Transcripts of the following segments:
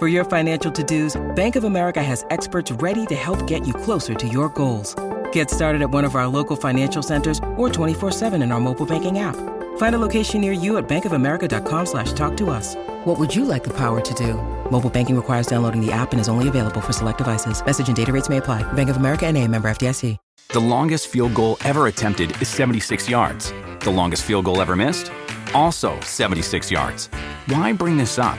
For your financial to-dos, Bank of America has experts ready to help get you closer to your goals. Get started at one of our local financial centers or 24-7 in our mobile banking app. Find a location near you at bankofamerica.com slash talk to us. What would you like the power to do? Mobile banking requires downloading the app and is only available for select devices. Message and data rates may apply. Bank of America and a member FDIC. The longest field goal ever attempted is 76 yards. The longest field goal ever missed? Also 76 yards. Why bring this up?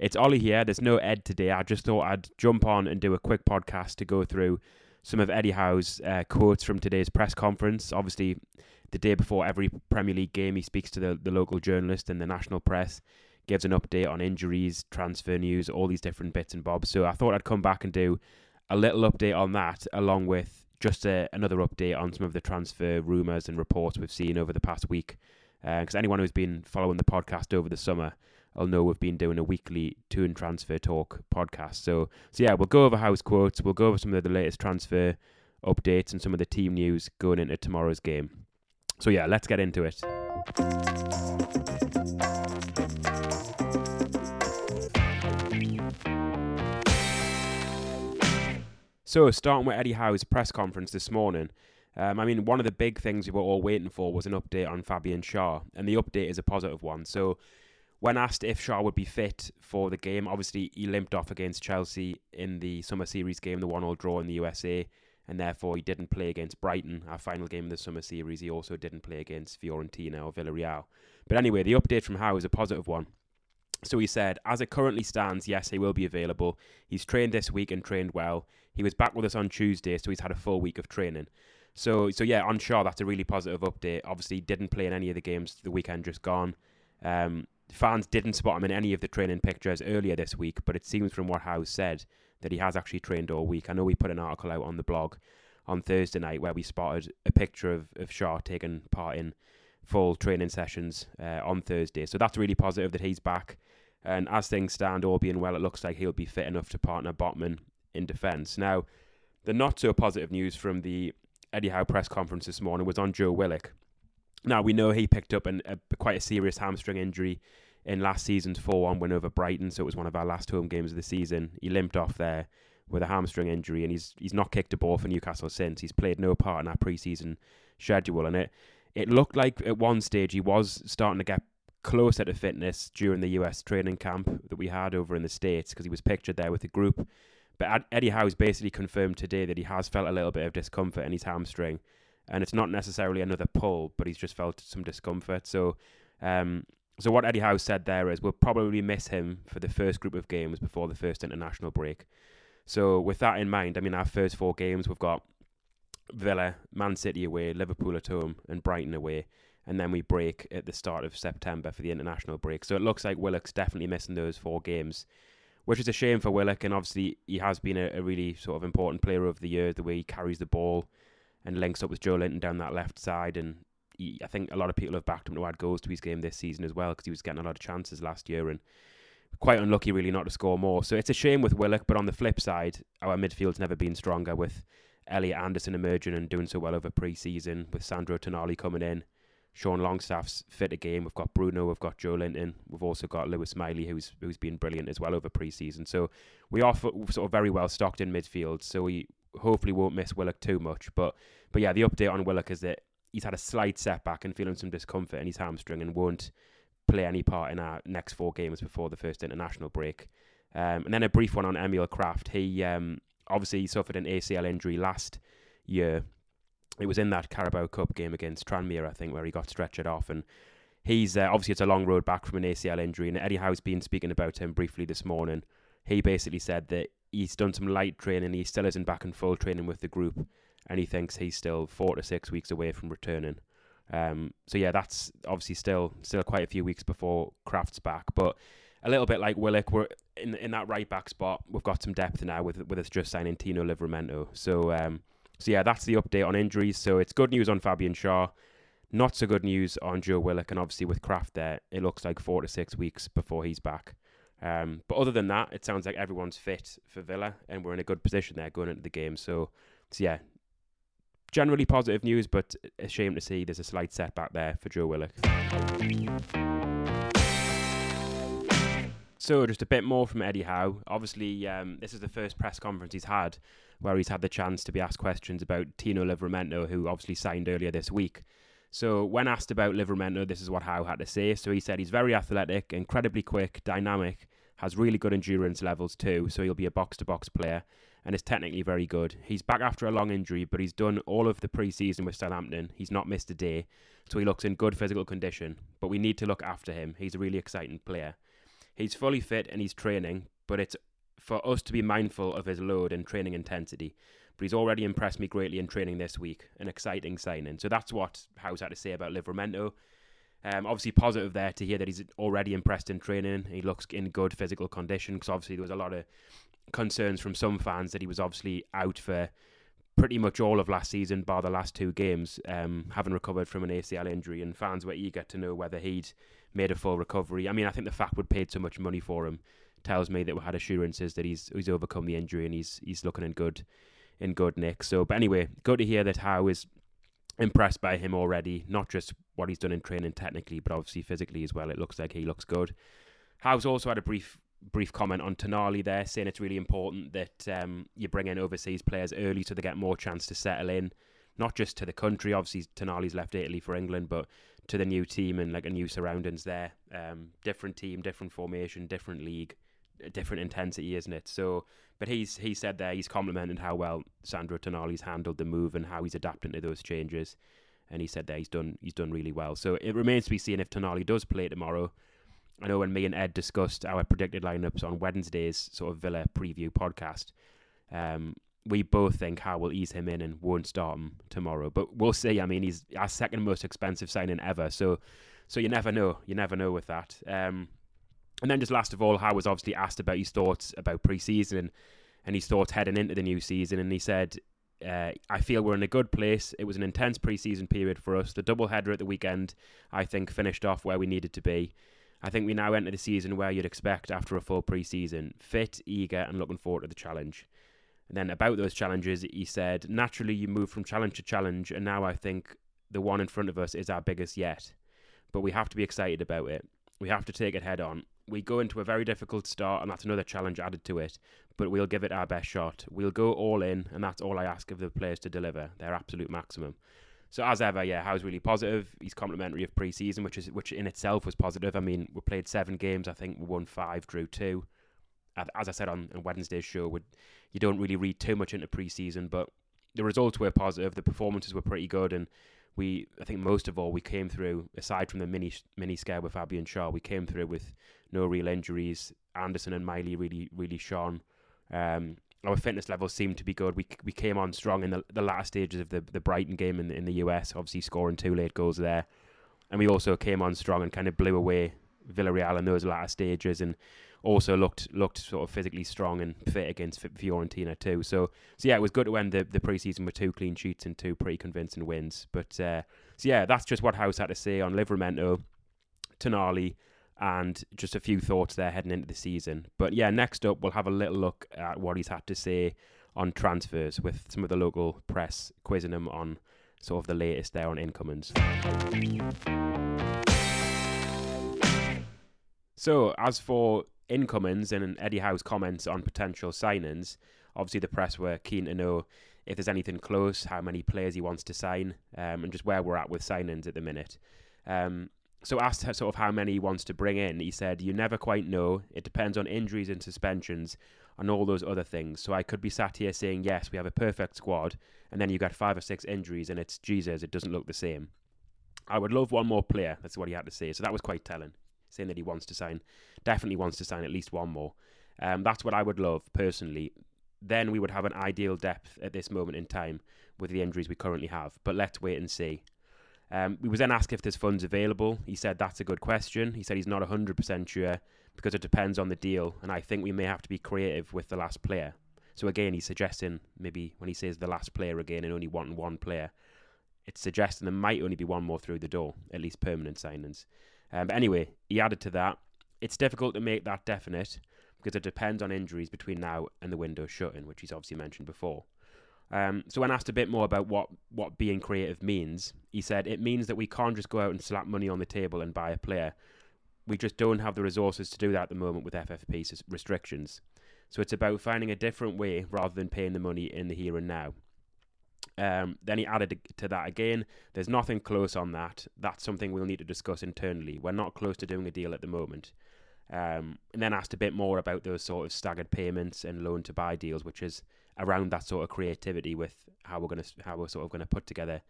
It's Ollie here. There's no Ed today. I just thought I'd jump on and do a quick podcast to go through some of Eddie Howe's uh, quotes from today's press conference. Obviously, the day before every Premier League game, he speaks to the, the local journalist and the national press, gives an update on injuries, transfer news, all these different bits and bobs. So I thought I'd come back and do a little update on that, along with just a, another update on some of the transfer rumours and reports we've seen over the past week. Because uh, anyone who's been following the podcast over the summer I'll know we've been doing a weekly Toon Transfer Talk podcast. So, so yeah, we'll go over Howe's quotes, we'll go over some of the latest transfer updates and some of the team news going into tomorrow's game. So yeah, let's get into it. So, starting with Eddie Howe's press conference this morning, um, I mean, one of the big things we were all waiting for was an update on Fabian Schär, and the update is a positive one. So, when asked if Schär would be fit for the game, obviously he limped off against Chelsea in the Summer Series game, the one-all draw in the USA, and therefore he didn't play against Brighton, our final game of the Summer Series. He also didn't play against Fiorentina or Villarreal. But anyway, the update from Howe is a positive one. So he said, as it currently stands, yes, he will be available. He's trained this week and trained well. He was back with us on Tuesday, so he's had a full week of training. So, so yeah, on Schär, that's a really positive update. Obviously, he didn't play in any of the games the weekend just gone. Um, fans didn't spot him in any of the training pictures earlier this week, but it seems from what Howe said that he has actually trained all week. I know we put an article out on the blog on Thursday night where we spotted a picture of, of Schär taking part in full training sessions uh, on Thursday. So that's really positive that he's back. And as things stand, all being well, it looks like he'll be fit enough to partner Botman in defence. Now, the not so positive news from the Eddie Howe press conference this morning was on Joe Willock. Now we know he picked up an, a quite a serious hamstring injury in last season's 4-1 win over Brighton, so it was one of our last home games of the season. He limped off there with a hamstring injury, and he's he's not kicked a ball for Newcastle since. He's played no part in our pre-season schedule, and it it looked like at one stage he was starting to get closer to fitness during the US training camp that we had over in the States because he was pictured there with the group. But Eddie Howe's basically confirmed today that he has felt a little bit of discomfort in his hamstring and it's not necessarily another pull, but he's just felt some discomfort. So, um, so what Eddie Howe said there is we'll probably miss him for the first group of games before the first international break. So, with that in mind, I mean, our first four games we've got Villa, Man City away, Liverpool at home, and Brighton away. And then we break at the start of September for the international break. So it looks like Willock's definitely missing those four games, which is a shame for Willock. And obviously, he has been a, a really sort of important player of the year, the way he carries the ball and links up with Joelinton down that left side. And he, I think a lot of people have backed him to add goals to his game this season as well because he was getting a lot of chances last year and quite unlucky really not to score more. So it's a shame with Willock, but on the flip side, our midfield's never been stronger with Elliot Anderson emerging and doing so well over pre-season with Sandro Tonali coming in. Sean Longstaff's fit again. We've got Bruno, we've got Joelinton, we've also got Lewis Miley, who's who's been brilliant as well over pre-season. So we are sort of very well stocked in midfield. So we hopefully won't miss Willock too much. But but yeah, the update on Willock is that he's had a slight setback and feeling some discomfort in his hamstring and won't play any part in our next four games before the first international break. Um, and then a brief one on Emil Krafth. He um, obviously suffered an ACL injury last year. It was in that Carabao Cup game against Tranmere, I think, where he got stretchered off and he's uh, obviously it's a long road back from an ACL injury, and Eddie Howe's been speaking about him briefly this morning. He basically said that he's done some light training, he still isn't back in full training with the group, and he thinks he's still four to six weeks away from returning. Um, so yeah, that's obviously still still quite a few weeks before Krafth's back, but a little bit like Willock, we're in in that right back spot. We've got some depth now with with us just signing Tino Livramento. So um, so yeah, that's the update on injuries. So it's good news on Fabian Schär, Not so good news on Joe Willock, and obviously with Krafth there, it looks like four to six weeks before he's back. Um, but other than that, it sounds like everyone's fit for Villa, and we're in a good position there going into the game. So, so yeah, generally positive news, but a shame to see there's a slight setback there for Joe Willock. So, just a bit more from Eddie Howe. Obviously, um, this is the first press conference he's had where he's had the chance to be asked questions about Tino Livramento, who obviously signed earlier this week. So, when asked about Livramento, this is what Howe had to say. So, he said he's very athletic, incredibly quick, dynamic, has really good endurance levels too, so he'll be a box to box player and is technically very good. He's back after a long injury, but he's done all of the pre season with Southampton. He's not missed a day, so he looks in good physical condition. But we need to look after him. He's a really exciting player. He's fully fit and he's training, but it's for us to be mindful of his load and training intensity. But he's already impressed me greatly in training this week. An exciting signing. So that's what Howe's had to say about Livramento. Um, obviously, positive there to hear that he's already impressed in training. He looks in good physical condition because obviously there was a lot of concerns from some fans that he was obviously out for pretty much all of last season, bar the last two games, um, having recovered from an ACL injury, and fans were eager to know whether he'd made a full recovery. I mean, I think the fact we'd paid so much money for him tells me that we had assurances that he's he's overcome the injury and he's he's looking in good in good nick. So, but anyway, good to hear that Howe is impressed by him already, not just what he's done in training technically, but obviously physically as well. It looks like he looks good. Howe's also had a brief brief comment on Tonali there, saying it's really important that um, you bring in overseas players early so they get more chance to settle in, not just to the country. Obviously, Tonali's left Italy for England, but to the new team and like a new surroundings there. Um, different team, different formation, different league, different intensity, isn't it? So, but he's he said there he's complimented how well Sandro Tonali's handled the move and how he's adapting to those changes. And he said that he's done he's done really well. So it remains to be seen if Tonali does play tomorrow. I know when me and Ed discussed our predicted lineups on Wednesday's sort of Villa preview podcast, um, we both think Howe will ease him in and won't start him tomorrow. But we'll see. I mean, he's our second most expensive signing ever, so so you never know. You never know with that. Um, and then just last of all, Howe was obviously asked about his thoughts about pre-season and his thoughts heading into the new season, and he said. Uh, I feel we're in a good place. It was an intense pre-season period for us. The double header at the weekend, I think, finished off where we needed to be. I think we now enter the season where you'd expect after a full pre-season, fit, eager, and looking forward to the challenge. And then about those challenges, he said, naturally you move from challenge to challenge, and now I think the one in front of us is our biggest yet. But we have to be excited about it. We have to take it head on. We go into a very difficult start, and that's another challenge added to it. But we'll give it our best shot. We'll go all in, and that's all I ask of the players to deliver their absolute maximum. So as ever, yeah, Howe's really positive. He's complimentary of pre-season, which is which in itself was positive. I mean, we played seven games. I think we won five, drew two. As I said on, Wednesday's show, we you don't really read too much into pre-season, but the results were positive. The performances were pretty good, and we, I think, most of all, we came through. Aside from the mini mini scare with Fabian Schär, we came through with no real injuries. Anderson and Miley really, really shone. Um, our fitness levels seemed to be good. We we came on strong in the the latter stages of the the Brighton game in the, in the US, obviously scoring two late goals there, and we also came on strong and kind of blew away Villarreal in those latter stages and also looked looked sort of physically strong and fit against Fiorentina too. So so yeah, it was good to end the the preseason with two clean sheets and two pretty convincing wins. But uh, so yeah, that's just what Howe's had to say on Livramento, Tonali, and just a few thoughts there heading into the season. But yeah, next up we'll have a little look at what he's had to say on transfers with some of the local press quizzing him on sort of the latest there on incomings. So, as for incomings and Eddie Howe's comments on potential signings, obviously the press were keen to know if there's anything close, how many players he wants to sign, um, and just where we're at with signings at the minute. Um, so asked sort of how many he wants to bring in, he said, "You never quite know. It depends on injuries and suspensions, and all those other things. So I could be sat here saying, yes, we have a perfect squad, and then you got five or six injuries, and it's Jesus, it doesn't look the same." I would love one more player. That's what he had to say. So that was quite telling, saying that he wants to sign, definitely wants to sign at least one more. Um, that's what I would love personally. Then we would have an ideal depth at this moment in time with the injuries we currently have. But let's wait and see. Um, we was then asked if there's funds available. He said that's a good question. He said he's not 100% sure because it depends on the deal, and I think we may have to be creative with the last player. So again, he's suggesting maybe when he says the last player again and only wanting one player, it's suggesting there might only be one more through the door, at least permanent signings. Um, but anyway, he added to that. It's difficult to make that definite because it depends on injuries between now and the window shutting, which he's obviously mentioned before. Um, so when asked a bit more about what, what being creative means, he said it means that we can't just go out and slap money on the table and buy a player. We just don't have the resources to do that at the moment with FFP restrictions. So it's about finding a different way rather than paying the money in the here and now. Um, then he added to that again, there's nothing close on that. That's something we'll need to discuss internally. We're not close to doing a deal at the moment. Um, and then asked a bit more about those sort of staggered payments and loan to buy deals, which is around that sort of creativity with how we're gonna how we're sort of gonna put together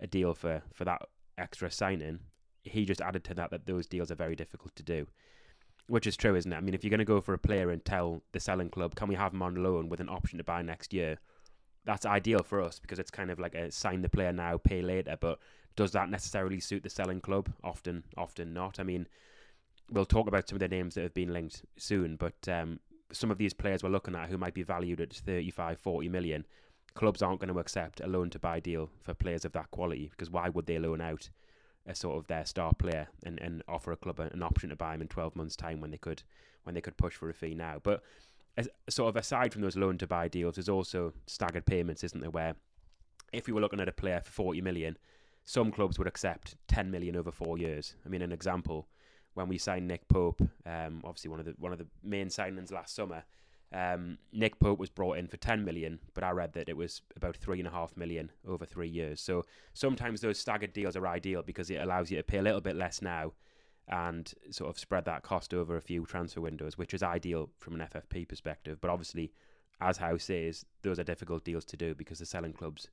a deal for for that extra signing. He just added to that that those deals are very difficult to do, which is true, isn't it? I mean, if you're going to go for a player and tell the selling club, can we have him on loan with an option to buy next year? That's ideal for us because it's kind of like a sign the player now, pay later. But does that necessarily suit the selling club? Often, often not. I mean, we'll talk about some of the names that have been linked soon, but um, some of these players we're looking at who might be valued at 35, 40 million, clubs aren't going to accept a loan to buy deal for players of that quality because why would they loan out a sort of their star player and, and offer a club an option to buy him in 12 months time when they could when they could push for a fee now but as, sort of aside from those loan to buy deals, there's also staggered payments, isn't there? Where if we were looking at a player for 40 million, some clubs would accept 10 million over four years. I mean, an example when we signed Nick Pope, um, obviously one of the one of the main signings last summer. Um, Nick Pope was brought in for 10 million, but I read that it was about three and a half million over three years. So sometimes those staggered deals are ideal because it allows you to pay a little bit less now and sort of spread that cost over a few transfer windows, which is ideal from an FFP perspective. But obviously, as Howe says, those are difficult deals to do because the selling clubs,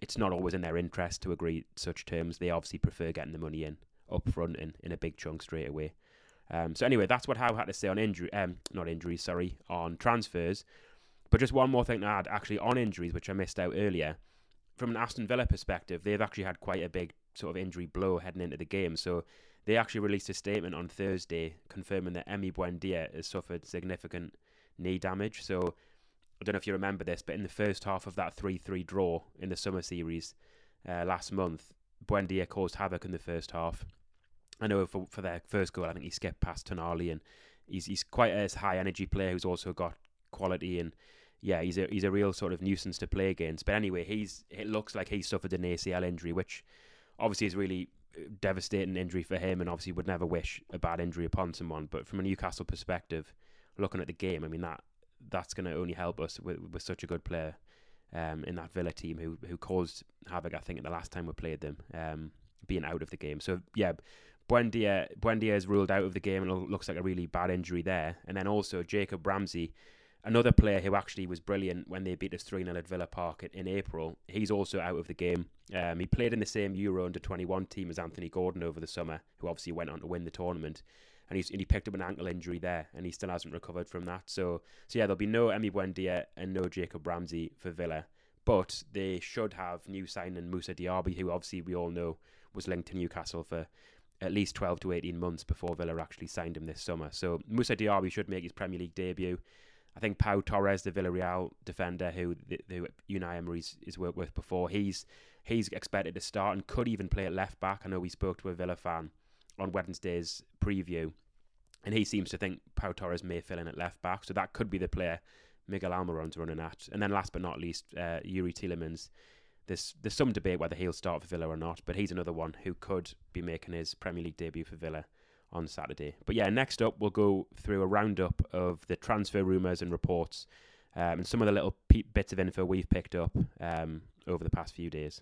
it's not always in their interest to agree such terms. They obviously prefer getting the money in up front in, in a big chunk straight away. Um, so anyway, that's what Howe had to say on injury, um, not injuries, sorry, on transfers. But just one more thing to add, actually on injuries, which I missed out earlier. From an Aston Villa perspective, they've actually had quite a big sort of injury blow heading into the game. So they actually released a statement on Thursday confirming that Emi Buendia has suffered significant knee damage. So I don't know if you remember this, but in the first half of that 3 3 draw in the summer series uh, last month, Buendia caused havoc in the first half. I know for, for their first goal, I think he skipped past Tonali, and he's he's quite a high energy player who's also got quality and yeah, he's a he's a real sort of nuisance to play against. But anyway, he's it looks like he suffered an ACL injury, which obviously is really devastating injury for him, and obviously would never wish a bad injury upon someone. But from a Newcastle perspective, looking at the game, I mean that that's going to only help us with, with such a good player um, in that Villa team who who caused havoc. I think the last time we played them, um, being out of the game. So yeah. Buendia, Buendia is ruled out of the game and it looks like a really bad injury there. And then also Jacob Ramsey, another player who actually was brilliant when they beat us 3 0 at Villa Park in, April. He's also out of the game. Um, he played in the same Euro under 21 team as Anthony Gordon over the summer, who obviously went on to win the tournament. And, he's, and he picked up an ankle injury there, and he still hasn't recovered from that. So, so yeah, there'll be no Emi Buendia and no Jacob Ramsey for Villa. But they should have new signing Moussa Diaby, who obviously we all know was linked to Newcastle for at least 12 to 18 months before Villa actually signed him this summer. So Moussa Diaby should make his Premier League debut. I think Pau Torres, the Villarreal defender who the, Unai Emery's is worked with before, he's he's expected to start and could even play at left back. I know we spoke to a Villa fan on Wednesday's preview, and he seems to think Pau Torres may fill in at left back, so that could be the player Miguel Almiron's running at. And then last but not least, uh, Youri Tielemans. There's there's some debate whether he'll start for Villa or not, but he's another one who could be making his Premier League debut for Villa on Saturday. But yeah, next up we'll go through a roundup of the transfer rumours and reports um, and some of the little pe- bits of info we've picked up um, over the past few days.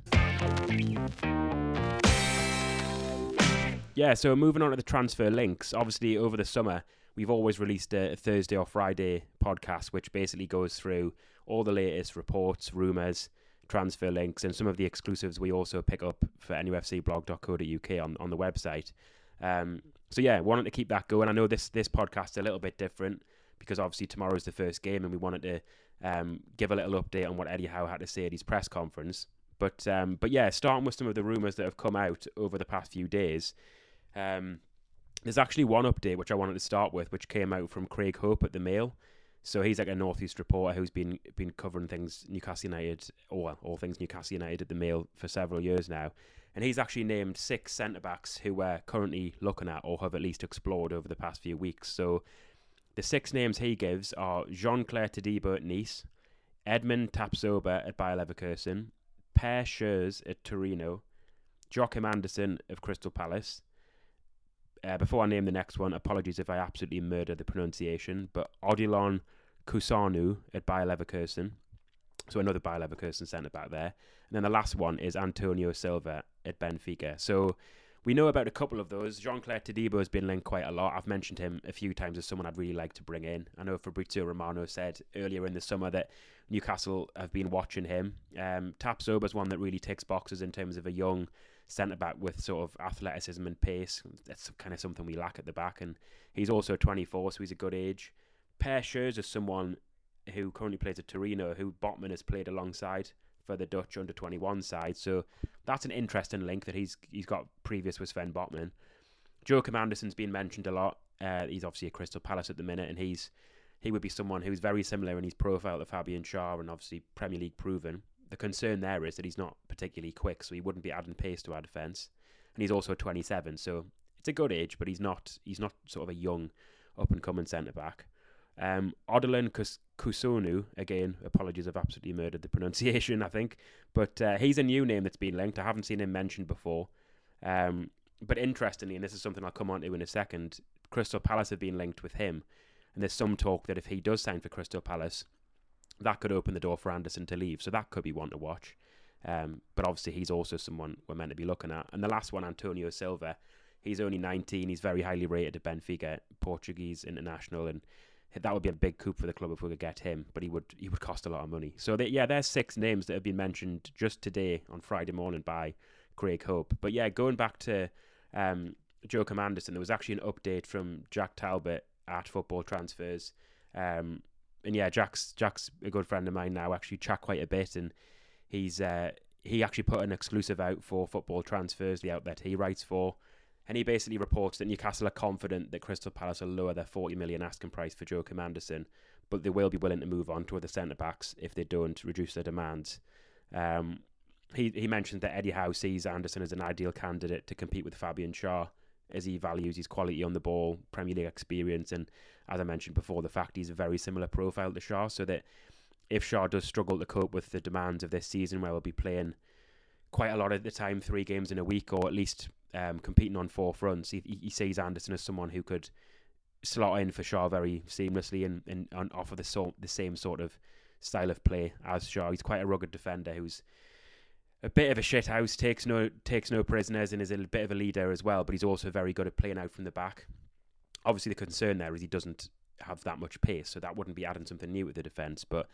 Yeah, so moving on to the transfer links. Obviously, over the summer, we've always released a Thursday or Friday podcast, which basically goes through all the latest reports, rumours, transfer links and some of the exclusives we also pick up for nufcblog.co.uk on, on the website. Um, so yeah, wanted to keep that going. I know this this podcast's a little bit different because obviously tomorrow's the first game, and we wanted to um, give a little update on what Eddie Howe had to say at his press conference. But um, but yeah, starting with some of the rumours that have come out over the past few days. Um, there's actually one update which I wanted to start with, which came out from Craig Hope at the Mail. So he's like a northeast reporter who's been been covering things Newcastle United, or all things Newcastle United at the Mail for several years now. And he's actually named six centre backs who we're currently looking at or have at least explored over the past few weeks. So the six names he gives are Jean-Clair Todibo at Nice, Edmond Tapsoba at Bayer Leverkusen, Per Schuurs at Torino, Joachim Andersen of Crystal Palace, uh, before I name the next one, apologies if I absolutely murder the pronunciation, but Odilon Kossounou at Bayer Leverkusen. So another Bayer Leverkusen centre back there. And then the last one is Antonio Silva at Benfica. So we know about a couple of those. Jean-Clair Todibo has been linked quite a lot. I've mentioned him a few times as someone I'd really like to bring in. I know Fabrizio Romano said earlier in the summer that Newcastle have been watching him. Um, Tapsoba's one that really ticks boxes in terms of a young centre back with sort of athleticism and pace. That's kind of something we lack at the back. And he's also 24, so he's a good age. Per Schuurs is someone who currently plays at Torino, who Botman has played alongside for the Dutch under 21 side. So that's an interesting link that he's he's got previous with Sven Botman. Joachim Andersen's been mentioned a lot. Uh, he's obviously at Crystal Palace at the minute, and he's he would be someone who's very similar in his profile to Fabian Schär and obviously Premier League proven. The concern there is that he's not particularly quick, so he wouldn't be adding pace to our defence. And he's also 27, so it's a good age, but he's not he's not sort of a young up and coming centre back. Um, Odilon Kossounou, again, apologies, I've absolutely murdered the pronunciation, I think, but uh, he's a new name that's been linked. I haven't seen him mentioned before. Um, but interestingly, and this is something I'll come on to in a second, Crystal Palace have been linked with him. And there's some talk that if he does sign for Crystal Palace, that could open the door for Andersen to leave. So that could be one to watch. Um, but obviously, he's also someone we're meant to be looking at. And the last one, Antonio Silva, he's only 19. He's very highly rated at Benfica, Portuguese international, and that would be a big coup for the club if we could get him. But he would he would cost a lot of money. So they, yeah, there's six names that have been mentioned just today on Friday morning by Craig Hope. But yeah, going back to um, Joachim Andersen, there was actually an update from Jack Talbot at Football Transfers. Um, and yeah, Jack's Jack's a good friend of mine now. Actually, chat quite a bit, and he's uh, he actually put an exclusive out for Football Transfers, the outlet he writes for, and he basically reports that Newcastle are confident that Crystal Palace will lower their 40 million asking price for Joachim Andersen, but they will be willing to move on to other centre backs if they don't reduce their demands. Um, he he mentioned that Eddie Howe sees Andersen as an ideal candidate to compete with Fabian Schär as he values his quality on the ball, Premier League experience, and as I mentioned before, the fact he's a very similar profile to Schär, so that if Schär does struggle to cope with the demands of this season, where we'll be playing quite a lot of the time, three games in a week, or at least um, competing on four fronts, he, he sees Andersen as someone who could slot in for Schär very seamlessly and, and, and offer the, so, the same sort of style of play as Schär. He's quite a rugged defender who's a bit of a shit house, takes no takes no prisoners, and is a bit of a leader as well. But he's also very good at playing out from the back. Obviously, the concern there is he doesn't have that much pace, so that wouldn't be adding something new to the defence. But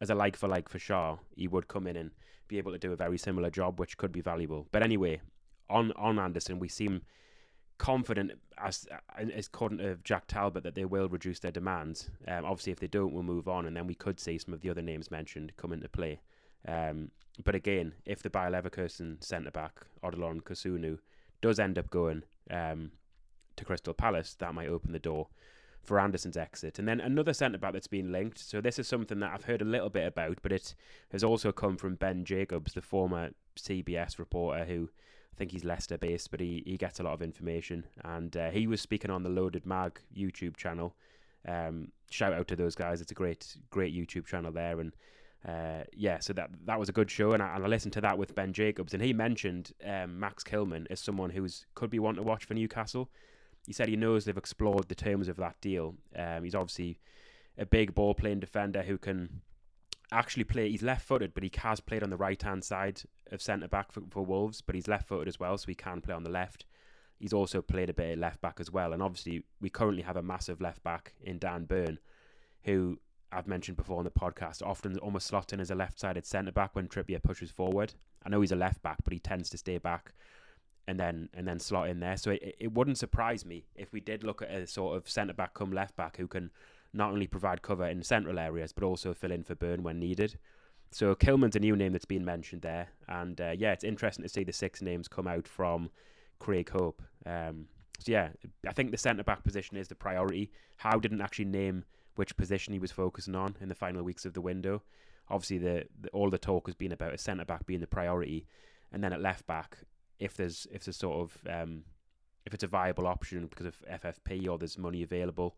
as a like for like for Schär, he would come in and be able to do a very similar job, which could be valuable. But anyway, on on Andersen, we seem confident, as as according to Jack Talbot, that they will reduce their demands. Um, obviously, if they don't, we'll move on, and then we could see some of the other names mentioned come into play. Um, but again, if the Bayer Leverkusen centre back Odilon Kossounou does end up going um, to Crystal Palace, that might open the door for Andersen's exit. And then another centre back that's been linked. So this is something that I've heard a little bit about, but it has also come from Ben Jacobs, the former CBS reporter who I think he's Leicester based, but he, he gets a lot of information. And uh, he was speaking on the Loaded Mag YouTube channel. Um, shout out to those guys. It's a great, great YouTube channel there. And uh, yeah, so that that was a good show, and I, and I listened to that with Ben Jacobs, and he mentioned um, Max Kilman as someone who's could be one to watch for Newcastle. He said he knows they've explored the terms of that deal. Um, he's obviously a big ball playing defender who can actually play. He's left footed, but he has played on the right hand side of centre back for, for Wolves, but he's left footed as well, so he can play on the left. He's also played a bit of left back as well, and obviously we currently have a massive left back in Dan Burn, who I've mentioned before on the podcast, often almost slot in as a left-sided centre back when Trippier pushes forward. I know he's a left back, but he tends to stay back and then and then slot in there. So it, it wouldn't surprise me if we did look at a sort of centre back come left back who can not only provide cover in central areas but also fill in for Burn when needed. So Kilman's a new name that's been mentioned there, and uh, yeah, it's interesting to see the six names come out from Craig Hope. Um, so yeah, I think the centre back position is the priority. Howe didn't actually name which position he was focusing on in the final weeks of the window. Obviously, the, the all the talk has been about a centre back being the priority, and then at left back, if there's if there's sort of um, if it's a viable option because of FFP or there's money available,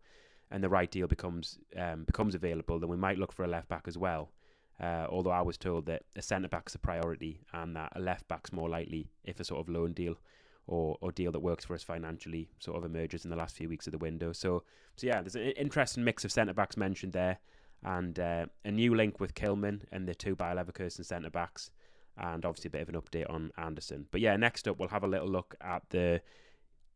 and the right deal becomes um, becomes available, then we might look for a left back as well. Uh, although I was told that a centre back's a priority and that a left back's more likely if a sort of loan deal or, or deal that works for us financially sort of emerges in the last few weeks of the window. So, so yeah, there's an interesting mix of centre backs mentioned there, and uh, a new link with Kilman and the two Bayer Leverkusen centre backs, and obviously a bit of an update on Andersen. But yeah, next up we'll have a little look at the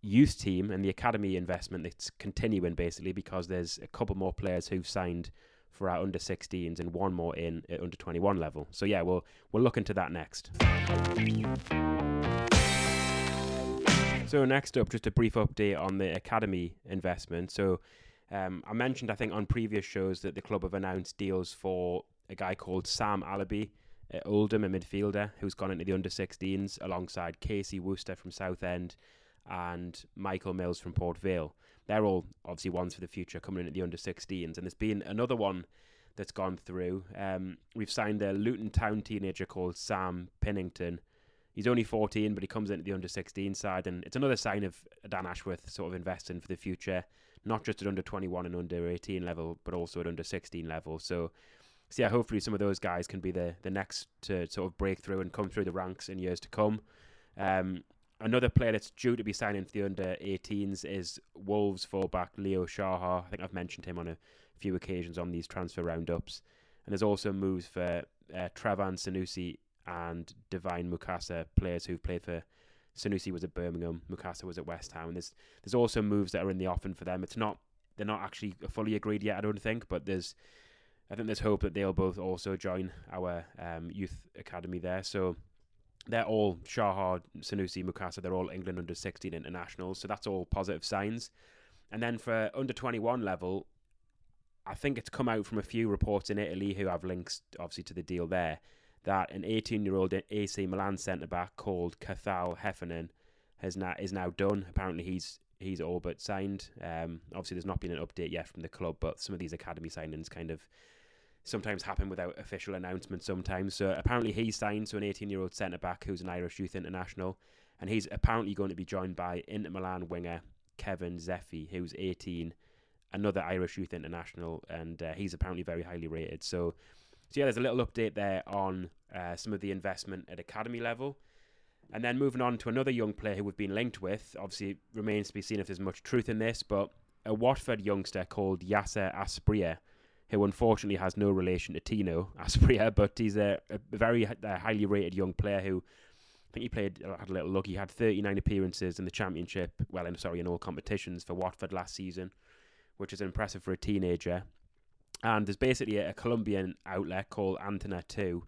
youth team and the academy investment that's continuing basically because there's a couple more players who've signed for our under 16s and one more in at under 21 level. So yeah, we'll we'll look into that next. So next up, just a brief update on the academy investment. So um, I mentioned, I think, on previous shows that the club have announced deals for a guy called Sam Alabi at Oldham, a midfielder who's gone into the under 16s alongside Casey Worcester from Southend and Michael Mills from Port Vale. They're all obviously ones for the future coming in at the under 16s. And there's been another one that's gone through. Um, we've signed a Luton Town teenager called Sam Pennington. He's only 14, but he comes into the under 16 side, and it's another sign of Dan Ashworth sort of investing for the future, not just at under 21 and under 18 level, but also at under 16 level. So, so yeah, hopefully some of those guys can be the the next to sort of break through and come through the ranks in years to come. Um, another player that's due to be signing for the under 18s is Wolves fullback Leo Shahar. I think I've mentioned him on a few occasions on these transfer roundups. And there's also moves for uh, Trevan Sanusi and Divine Mukasa, players who've played for Sanusi was at Birmingham, Mukasa was at West Ham. There's there's also moves that are in the offing for them. It's not they're not actually fully agreed yet, I don't think, but there's I think there's hope that they'll both also join our um, youth academy there. So they're all Shahar, Sanusi, Mukasa. They're all England under 16 internationals. So that's all positive signs. And then for under 21 level, I think it's come out from a few reports in Italy who have links, obviously, to the deal there that an 18 year old AC Milan centre back called Cathal Heffernan has now is now done. Apparently, he's he's all but signed. Um, obviously, there's not been an update yet from the club, but some of these academy signings kind of sometimes happen without official announcements. Sometimes, so apparently he's signed to an 18 year old centre back who's an Irish youth international, and he's apparently going to be joined by Inter Milan winger Kevin Zefi, who's 18, another Irish youth international, and uh, he's apparently very highly rated. So so yeah, there's a little update there on uh, some of the investment at academy level. And then moving on to another young player who we've been linked with. Obviously, remains to be seen if there's much truth in this, but a Watford youngster called Yasser Asprilla, who unfortunately has no relation to Tino Asprilla, but he's a, a very a highly rated young player who I think he played uh, had a little look. He had 39 appearances in the championship. Well, in sorry, in all competitions for Watford last season, which is impressive for a teenager. And there's basically a, a Colombian outlet called Antena 2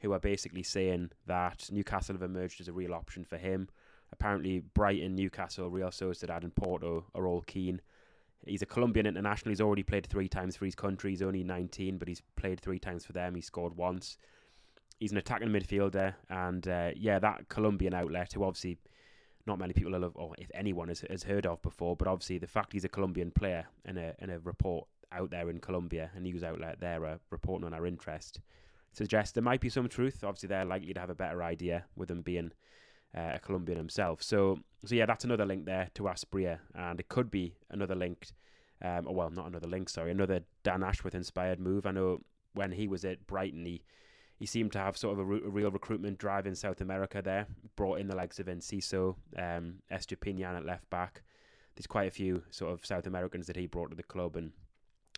who are basically saying that Newcastle have emerged as a real option for him. Apparently, Brighton, Newcastle, Real Sociedad, and Porto are all keen. He's a Colombian international. He's already played three times for his country. He's only 19, but he's played three times for them. He scored once. He's an attacking midfielder, and uh, yeah, that Colombian outlet, who obviously not many people have, or if anyone has, has heard of before, but obviously the fact he's a Colombian player in a in a report out there in Colombia, a news outlet there, are reporting on our interest, suggests there might be some truth. Obviously, they're likely to have a better idea with them being uh, a Colombian himself. So, so yeah, that's another link there to Asprilla, and it could be another link. Um, or well, not another link, sorry, another Dan Ashworth inspired move. I know when he was at Brighton, he he seemed to have sort of a, re- a real recruitment drive in South America there. Brought in the likes of Enciso, um, Estupiñán at left back. There's quite a few sort of South Americans that he brought to the club, and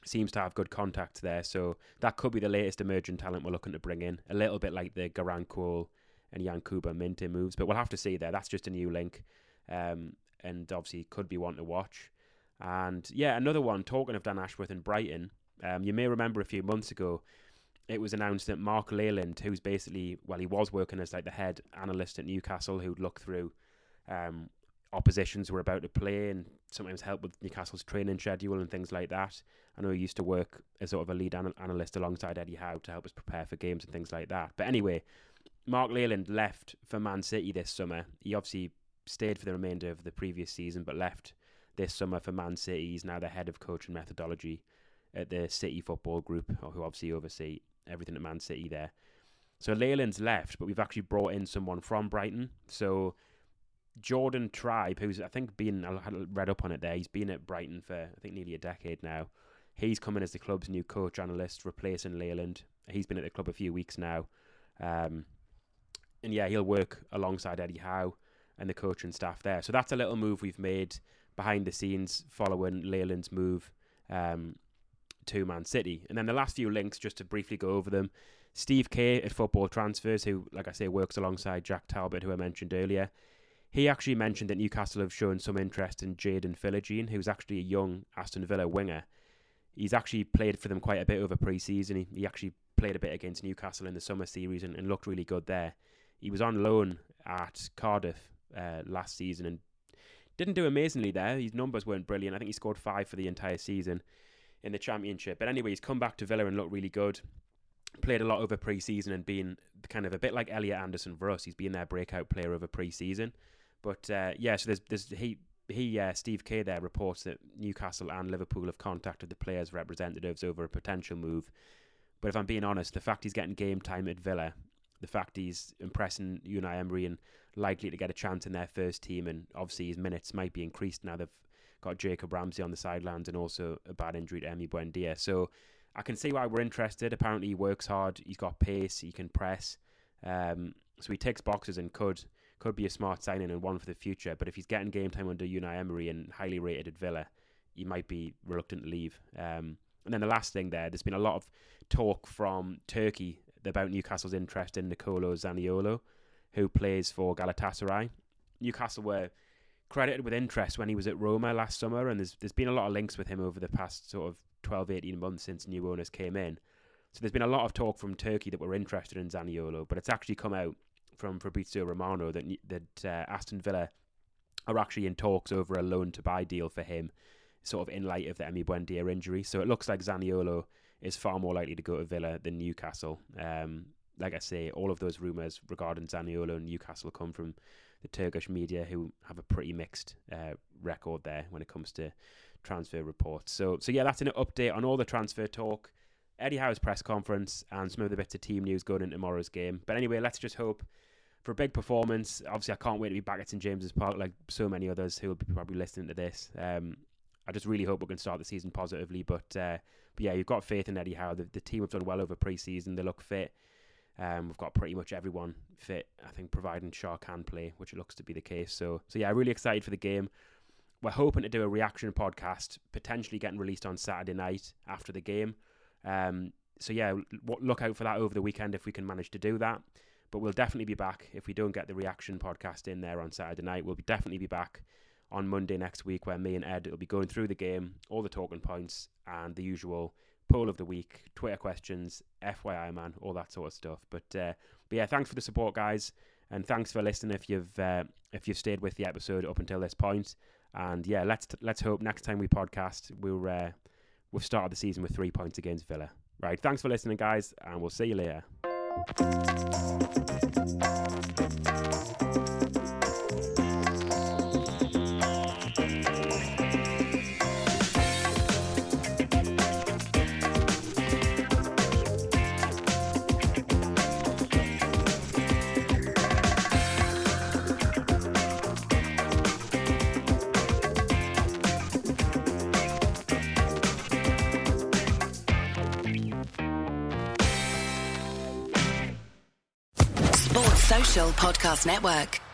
seems to have good contacts there. So that could be the latest emerging talent we're looking to bring in. A little bit like the Garang And Yankuba Minteh moves, but we'll have to see there. That's just a new link. Um, and obviously could be one to watch. And yeah, another one, talking of Dan Ashworth and Brighton, Um, you may remember a few months ago, it was announced that Mark Leyland, who's basically, well, he was working as like the head analyst at Newcastle, who'd look through um, oppositions were about to play and sometimes help with Newcastle's training schedule and things like that. I know he used to work as sort of a lead an- analyst alongside Eddie Howe to help us prepare for games and things like that. But anyway, Mark Leyland left for Man City this summer. He obviously stayed for the remainder of the previous season, but left this summer for Man City. He's now the head of coach and methodology at the City Football Group, who obviously oversee everything at Man City there. So Leyland's left, but we've actually brought in someone from Brighton. So Jordan Tribe, who's I think been I had read up on it there. He's been at Brighton for I think nearly a decade now. He's coming as the club's new coach analyst, replacing Leyland. He's been at the club a few weeks now, um, and yeah, he'll work alongside Eddie Howe and the coaching staff there. So that's a little move we've made behind the scenes following Leyland's move um, to Man City. And then the last few links, just to briefly go over them. Steve Kay at Football Transfers, who, like I say, works alongside Jack Talbot, who I mentioned earlier. He actually mentioned that Newcastle have shown some interest in Jaden Philogene, who's actually a young Aston Villa winger. He's actually played for them quite a bit over pre-season. He, he actually played a bit against Newcastle in the summer series and, and looked really good there. He was on loan at Cardiff uh, last season and didn't do amazingly there. His numbers weren't brilliant. I think he scored five for the entire season in the championship. But anyway, he's come back to Villa and looked really good. Played a lot over pre-season and been kind of a bit like Elliot Anderson for us. He's been their breakout player over pre-season. But uh, yeah, so there's there's he he uh, Steve Kay there reports that Newcastle and Liverpool have contacted the players' representatives over a potential move. But if I'm being honest, the fact he's getting game time at Villa, the fact he's impressing Unai Emery and likely to get a chance in their first team, and obviously his minutes might be increased now they've got Jacob Ramsey on the sidelines and also a bad injury to Emi Buendia. So I can see why we're interested. Apparently he works hard, he's got pace, he can press. Um, so he ticks boxes and could could be a smart signing and one for the future. But if he's getting game time under Unai Emery and highly rated at Villa, he might be reluctant to leave. Um, and then the last thing there, there's been a lot of talk from Turkey about Newcastle's interest in Nicolo Zaniolo, who plays for Galatasaray. Newcastle were credited with interest when he was at Roma last summer, and there's there's been a lot of links with him over the past sort of 12, 18 months since new owners came in. So there's been a lot of talk from Turkey that we're interested in Zaniolo, but it's actually come out from Fabrizio Romano that that uh, Aston Villa are actually in talks over a loan to buy deal for him, sort of in light of the Emi Buendia injury. So it looks like Zaniolo is far more likely to go to Villa than Newcastle. Um, like I say, all of those rumours regarding Zaniolo and Newcastle come from the Turkish media, who have a pretty mixed uh, record there when it comes to transfer reports. So, so yeah, that's an update on all the transfer talk. Eddie Howe's press conference and some of the bits of team news going into tomorrow's game. But anyway, let's just hope for a big performance. Obviously, I can't wait to be back at St James's Park, like so many others who will be probably listening to this. Um, I just really hope we can start the season positively. But uh, but yeah, you've got faith in Eddie Howe. The, the team have done well over pre-season. They look fit. Um, we've got pretty much everyone fit. I think, providing Schär can play, which it looks to be the case. So so yeah, really excited for the game. We're hoping to do a reaction podcast, potentially getting released on Saturday night after the game. Um, so yeah, look out for that over the weekend if we can manage to do that. But we'll definitely be back if we don't get the reaction podcast in there on Saturday night. We'll definitely be back on Monday next week where me and Ed will be going through the game, all the talking points, and the usual poll of the week, Twitter questions, FYI man, all that sort of stuff. But uh, but yeah, thanks for the support, guys, and thanks for listening. If you've uh, if you've stayed with the episode up until this point, and yeah, let's let's hope next time we podcast we'll uh, we've started the season with three points against Villa. Right, thanks for listening, guys, and we'll see you later. Podcast Network.